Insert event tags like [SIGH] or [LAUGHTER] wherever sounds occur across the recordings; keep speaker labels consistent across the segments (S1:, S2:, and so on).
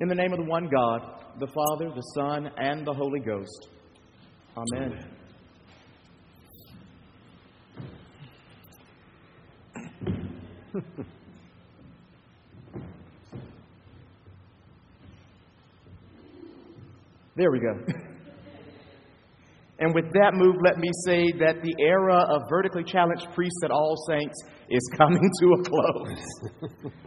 S1: In the name of the one God, the Father, the Son, and the Holy Ghost. Amen. [LAUGHS] there we go. [LAUGHS] And with that move, let me say that the era of vertically challenged priests at All Saints is [LAUGHS] coming to a close.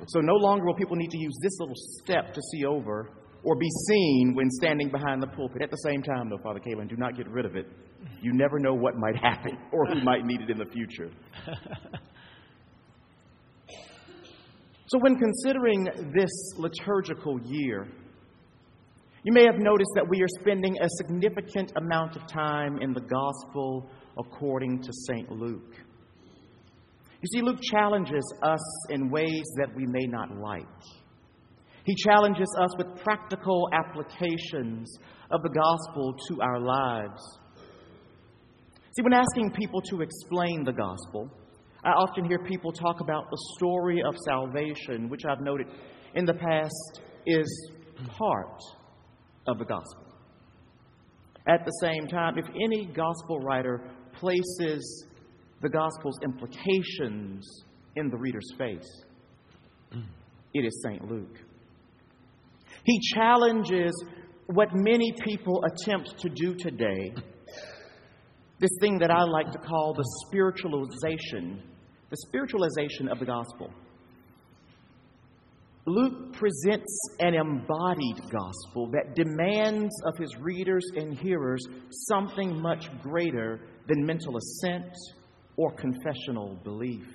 S1: so no longer will people need to use this little step to see over or be seen when standing behind the pulpit. At the same time, though, Father Kalen, do not get rid of it. You never know what might happen [LAUGHS] or who might need it in the future. [LAUGHS] so, when considering this liturgical year, you may have noticed that we are spending a significant amount of time in the Gospel according to St. Luke. You see, Luke challenges us in ways that we may not like. He challenges us with practical applications of the gospel to our lives. See, when asking people to explain the gospel, I often hear people talk about the story of salvation, which I've noted in the past is part of the gospel. At the same time, if any gospel writer places the gospel's implications in the reader's face, mm. it is St. Luke. He challenges what many people attempt to do today this thing that I like to call the spiritualization, the spiritualization of the gospel. Luke presents an embodied gospel that demands of his readers and hearers something much greater than mental assent or confessional belief.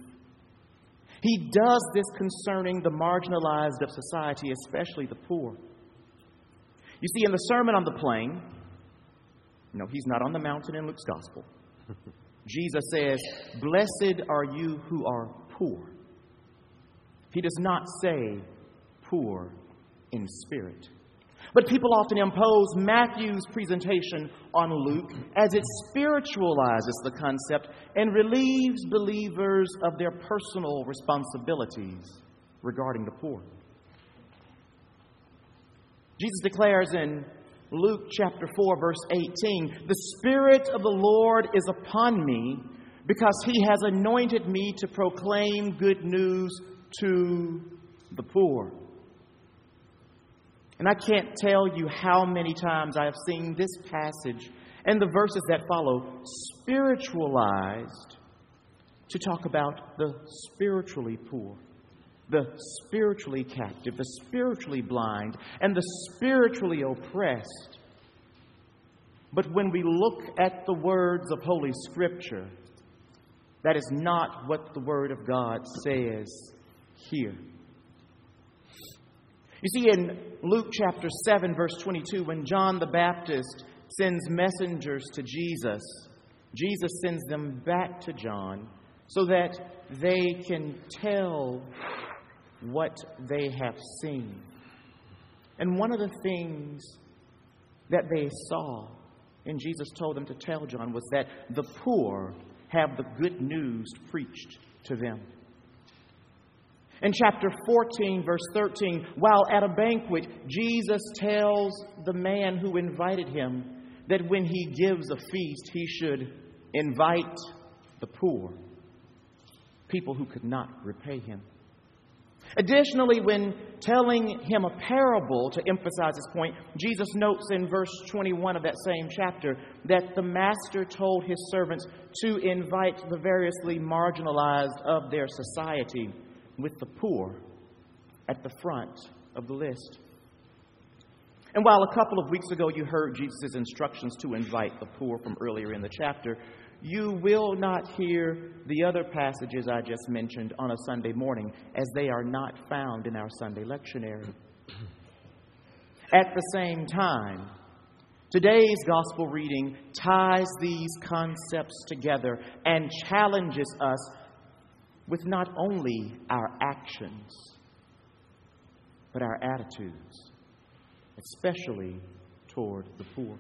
S1: He does this concerning the marginalized of society, especially the poor. You see, in the Sermon on the Plain, no, he's not on the mountain in Luke's gospel. [LAUGHS] Jesus says, Blessed are you who are poor. He does not say, poor in spirit. But people often impose Matthew's presentation on Luke as it spiritualizes the concept and relieves believers of their personal responsibilities regarding the poor. Jesus declares in Luke chapter 4, verse 18, The Spirit of the Lord is upon me because he has anointed me to proclaim good news to the poor. And I can't tell you how many times I have seen this passage and the verses that follow spiritualized to talk about the spiritually poor, the spiritually captive, the spiritually blind, and the spiritually oppressed. But when we look at the words of Holy Scripture, that is not what the Word of God says here. You see, in Luke chapter 7, verse 22, when John the Baptist sends messengers to Jesus, Jesus sends them back to John so that they can tell what they have seen. And one of the things that they saw, and Jesus told them to tell John, was that the poor have the good news preached to them. In chapter 14, verse 13, while at a banquet, Jesus tells the man who invited him that when he gives a feast, he should invite the poor, people who could not repay him. Additionally, when telling him a parable to emphasize his point, Jesus notes in verse 21 of that same chapter that the master told his servants to invite the variously marginalized of their society with the poor at the front of the list. And while a couple of weeks ago you heard Jesus' instructions to invite the poor from earlier in the chapter, you will not hear the other passages I just mentioned on a Sunday morning, as they are not found in our Sunday lectionary. [CLEARS THROAT] At the same time, today's gospel reading ties these concepts together and challenges us with not only our actions, but our attitudes, especially toward the poor.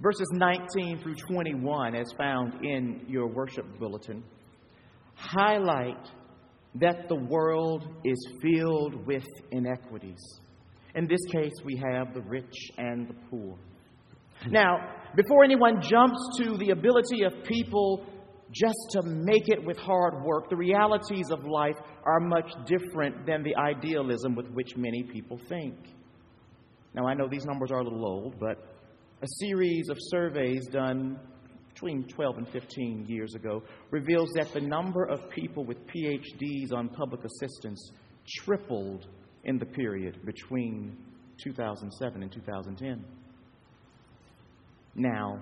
S1: Verses 19 through 21, as found in your worship bulletin, highlight that the world is filled with inequities. In this case, we have the rich and the poor. Now, before anyone jumps to the ability of people just to make it with hard work, the realities of life are much different than the idealism with which many people think. Now, I know these numbers are a little old, but a series of surveys done between 12 and 15 years ago reveals that the number of people with PhDs on public assistance tripled in the period between 2007 and 2010. Now,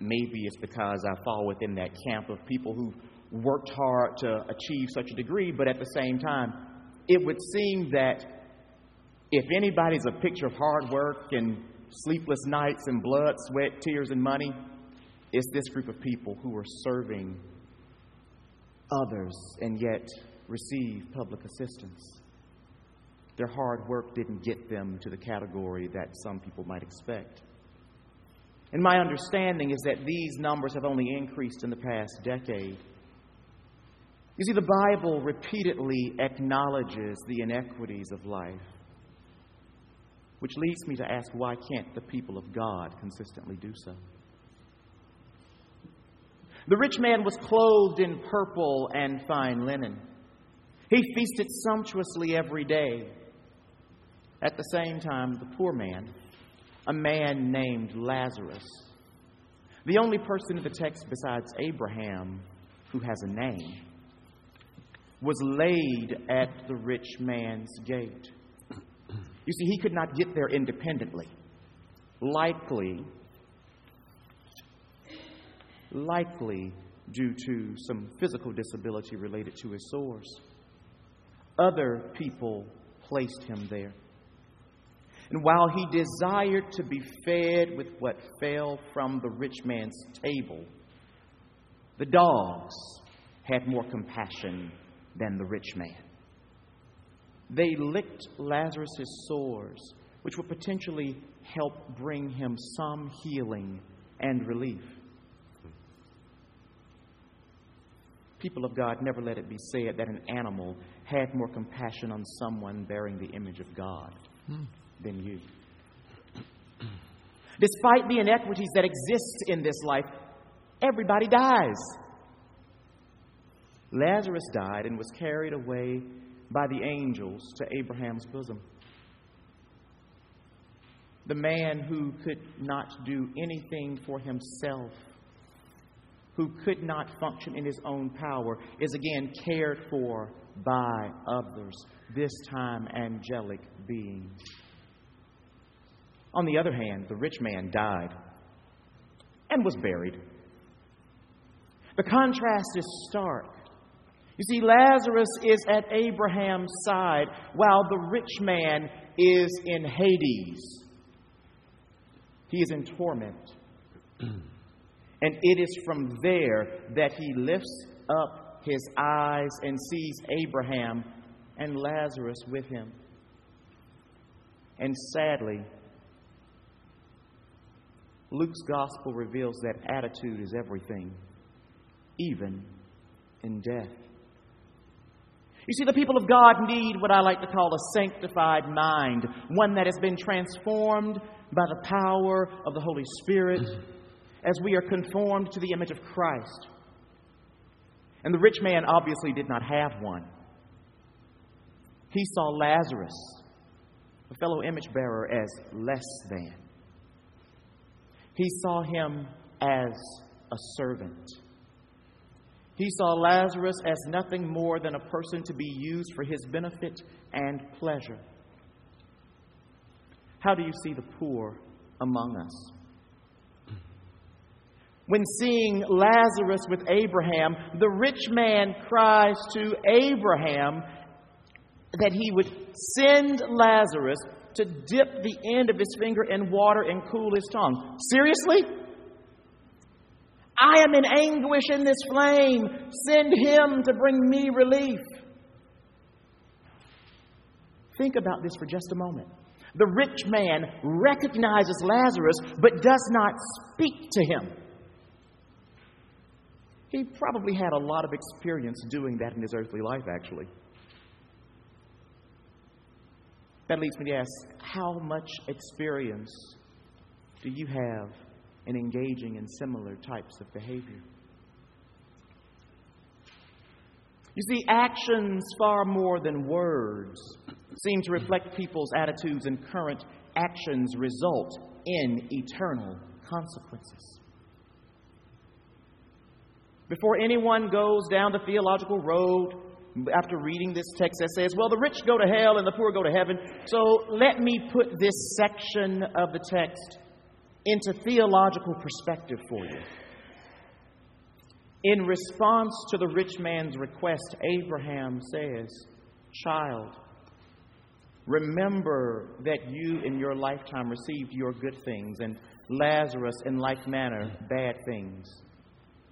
S1: maybe it's because I fall within that camp of people who worked hard to achieve such a degree, but at the same time, it would seem that if anybody's a picture of hard work and sleepless nights and blood, sweat, tears, and money, it's this group of people who are serving others and yet receive public assistance. Their hard work didn't get them to the category that some people might expect. And my understanding is that these numbers have only increased in the past decade. You see, the Bible repeatedly acknowledges the inequities of life, which leads me to ask why can't the people of God consistently do so? The rich man was clothed in purple and fine linen. He feasted sumptuously every day. At the same time, the poor man, a man named Lazarus, the only person in the text besides Abraham who has a name, was laid at the rich man's gate. You see, he could not get there independently. Likely, likely due to some physical disability related to his sores. Other people placed him there. And while he desired to be fed with what fell from the rich man's table, the dogs had more compassion than the rich man. They licked Lazarus' sores, which would potentially help bring him some healing and relief. people of God, never let it be said that an animal had more compassion on someone bearing the image of God hmm. Than [CLEARS THROAT] you. Despite the inequities that exist in this life, everybody dies. Lazarus died and was carried away by the angels to Abraham's bosom. The man who could not do anything for himself who could not function in his own power is again cared for by others, this time angelic beings. On the other hand, the rich man died and was buried. The contrast is stark. You see, Lazarus is at Abraham's side while the rich man is in Hades. He is in torment. [CLEARS THROAT] And it is from there that he lifts up his eyes and sees Abraham and Lazarus with him. And sadly, Luke's gospel reveals that attitude is everything, even in death. You see, the people of God need what I like to call a sanctified mind, one that has been transformed by the power of the Holy Spirit as we are conformed to the image of Christ. And the rich man obviously did not have one. He saw Lazarus, a fellow image bearer, as less than. He saw him as a servant. He saw Lazarus as nothing more than a person to be used for his benefit and pleasure. How do you see the poor among us? When seeing Lazarus with Abraham, the rich man cries to Abraham that he would send Lazarus to dip the end of his finger in water and cool his tongue. Seriously? I am in anguish in this flame. Send him to bring me relief. Think about this for just a moment. The rich man recognizes Lazarus but does not speak to him. He probably had a lot of experience doing that in his earthly life, actually. That leads me to ask how much experience do you have in engaging in similar types of behavior? You see, actions far more than words seem to reflect people's attitudes, and current actions result in eternal consequences. Before anyone goes down the theological road after reading this text that says, well, the rich go to hell and the poor go to heaven, so let me put this section of the text into theological perspective for you. In response to the rich man's request, Abraham says, Child, remember that you in your lifetime received your good things, and Lazarus in like manner bad things.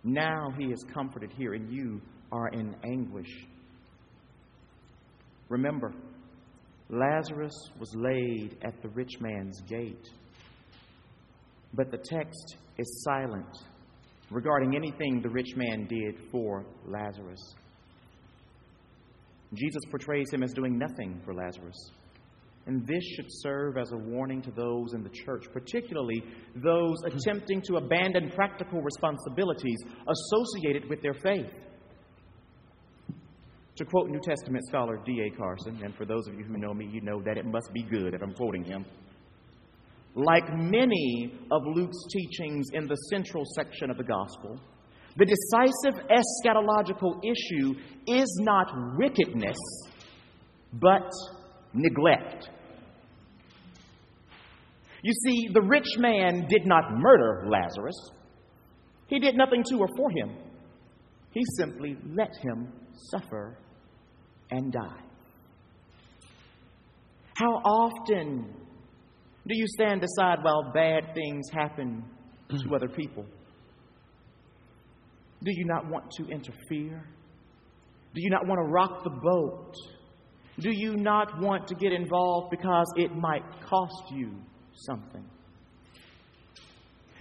S1: Now he is comforted here, and you are in anguish. Remember, Lazarus was laid at the rich man's gate, but the text is silent regarding anything the rich man did for Lazarus. Jesus portrays him as doing nothing for Lazarus. And this should serve as a warning to those in the church, particularly those attempting to abandon practical responsibilities associated with their faith. To quote New Testament scholar D.A. Carson, and for those of you who know me, you know that it must be good if I'm quoting him. Like many of Luke's teachings in the central section of the gospel, the decisive eschatological issue is not wickedness, but neglect. You see, the rich man did not murder Lazarus, he did nothing to or for him. He simply let him suffer and die. How often do you stand aside while bad things happen to other people? Do you not want to interfere? Do you not want to rock the boat? Do you not want to get involved because it might cost you something?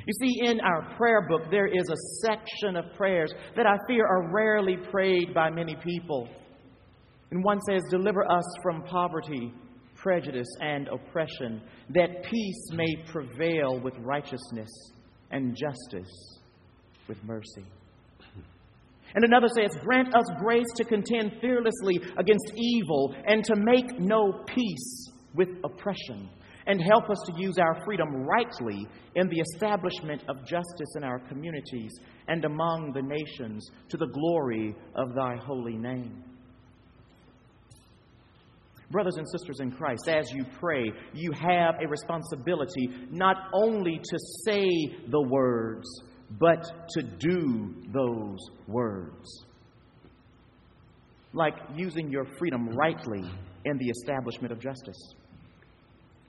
S1: You see, in our prayer book, there is a section of prayers that I fear are rarely prayed by many people. And one says, Deliver us from poverty prejudice, and oppression, that peace may prevail with righteousness and justice with mercy. And another says, Grant us grace to contend fearlessly against evil and to make no peace with oppression, and help us to use our freedom rightly in the establishment of justice in our communities and among the nations to the glory of thy holy name. Brothers and sisters in Christ, as you pray, you have a responsibility not only to say the words, but to do those words. Like using your freedom rightly in the establishment of justice.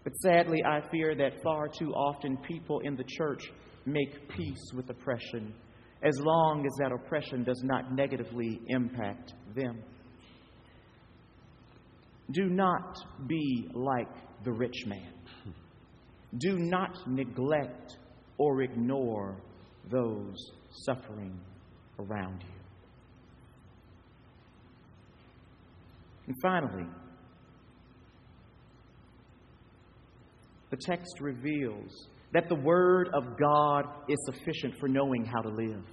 S1: But sadly, I fear that far too often people in the church make peace with oppression as long as that oppression does not negatively impact them. Do not be like the rich man. Do not neglect or ignore those suffering around you. And finally, the text reveals that the Word of God is sufficient for knowing how to live.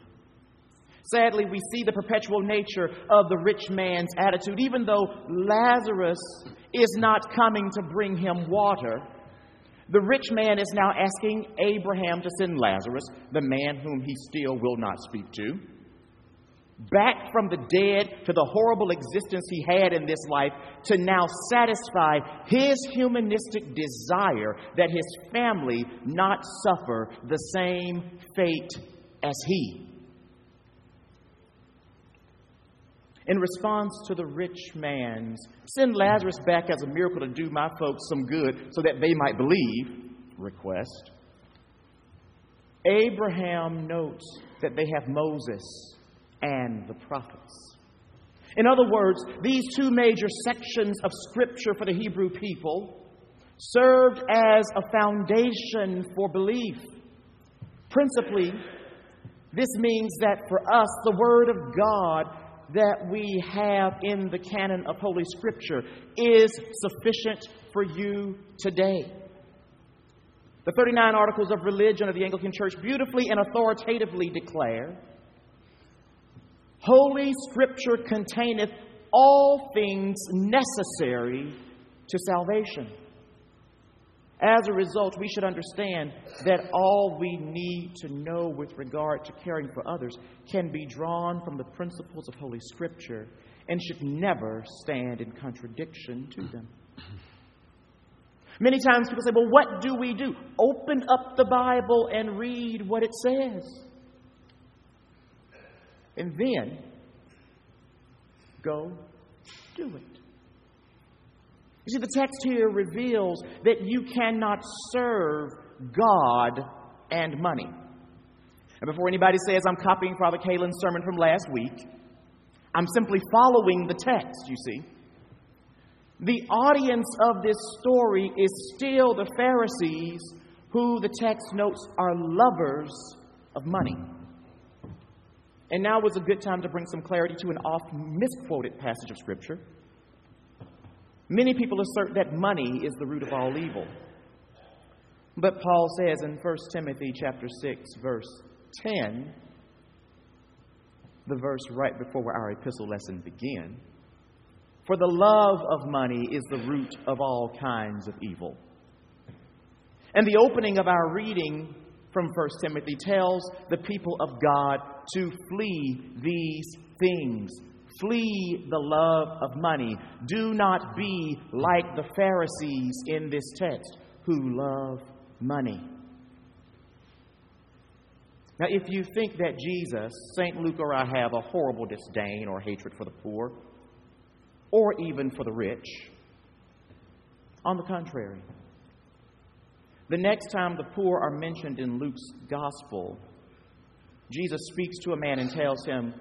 S1: Sadly, we see the perpetual nature of the rich man's attitude. Even though Lazarus is not coming to bring him water, the rich man is now asking Abraham to send Lazarus, the man whom he still will not speak to, back from the dead to the horrible existence he had in this life to now satisfy his humanistic desire that his family not suffer the same fate as he. in response to the rich man's send Lazarus back as a miracle to do my folks some good so that they might believe request. Abraham notes that they have Moses and the prophets. In other words, these two major sections of Scripture for the Hebrew people served as a foundation for belief. Principally, This means that for us, the Word of God that we have in the canon of Holy Scripture is sufficient for you today. The 39 Articles of Religion of the Anglican Church beautifully and authoritatively declare Holy Scripture containeth all things necessary to salvation. As a result, we should understand that all we need to know with regard to caring for others can be drawn from the principles of Holy Scripture and should never stand in contradiction to them. Many times people say, Well, what do we do? Open up the Bible and read what it says. And then go do it. You see, the text here reveals that you cannot serve God and money. And before anybody says I'm copying Father Kalin's sermon from last week, I'm simply following the text, you see. The audience of this story is still the Pharisees, who the text notes are lovers of money. And now was a good time to bring some clarity to an oft misquoted passage of Scripture. Many people assert that money is the root of all evil. But Paul says in 1 Timothy chapter 6 verse 10, the verse right before our epistle lesson begins, for the love of money is the root of all kinds of evil. And the opening of our reading from 1 Timothy tells the people of God to flee these things. Flee the love of money. Do not be like the Pharisees in this text who love money. Now, if you think that Jesus, St. Luke, or I have a horrible disdain or hatred for the poor, or even for the rich, on the contrary, the next time the poor are mentioned in Luke's gospel, Jesus speaks to a man and tells him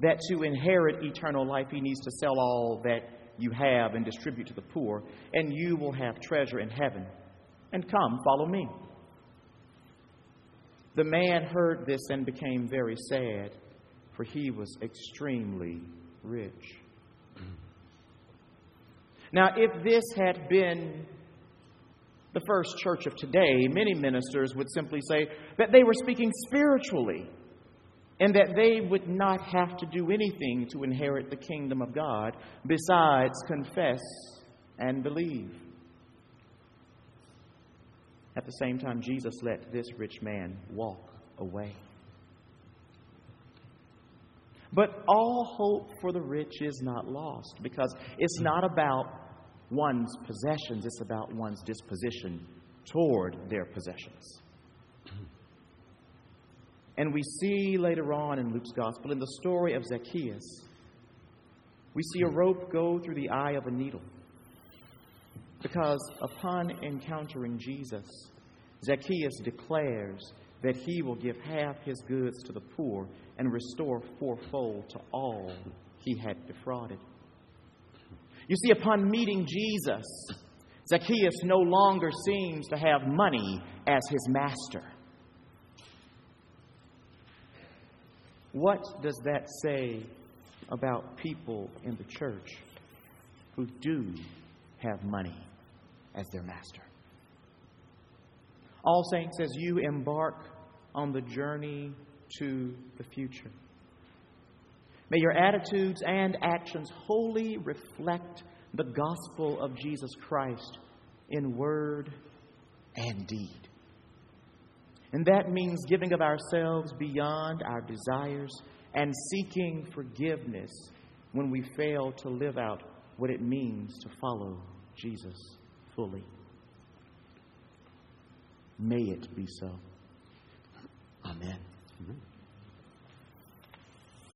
S1: that to inherit eternal life, he needs to sell all that you have and distribute to the poor, and you will have treasure in heaven. And come, follow me. The man heard this and became very sad, for he was extremely rich. Now, if this had been the first church of today, many ministers would simply say that they were speaking spiritually and that they would not have to do anything to inherit the kingdom of God besides confess and believe. At the same time, Jesus let this rich man walk away. But all hope for the rich is not lost because it's not about one's possessions, it's about one's disposition toward their possessions. And we see later on in Luke's gospel, in the story of Zacchaeus, we see a rope go through the eye of a needle. Because upon encountering Jesus, Zacchaeus declares that he will give half his goods to the poor and restore fourfold to all he had defrauded. You see, upon meeting Jesus, Zacchaeus no longer seems to have money as his master. What does that say about people in the church who do have money as their master? All Saints, as you embark on the journey to the future, may your attitudes and actions wholly reflect the gospel of Jesus Christ in word and deed. And that means giving of ourselves beyond our desires and seeking forgiveness when we fail to live out what it means to follow Jesus fully. May it be so. Amen.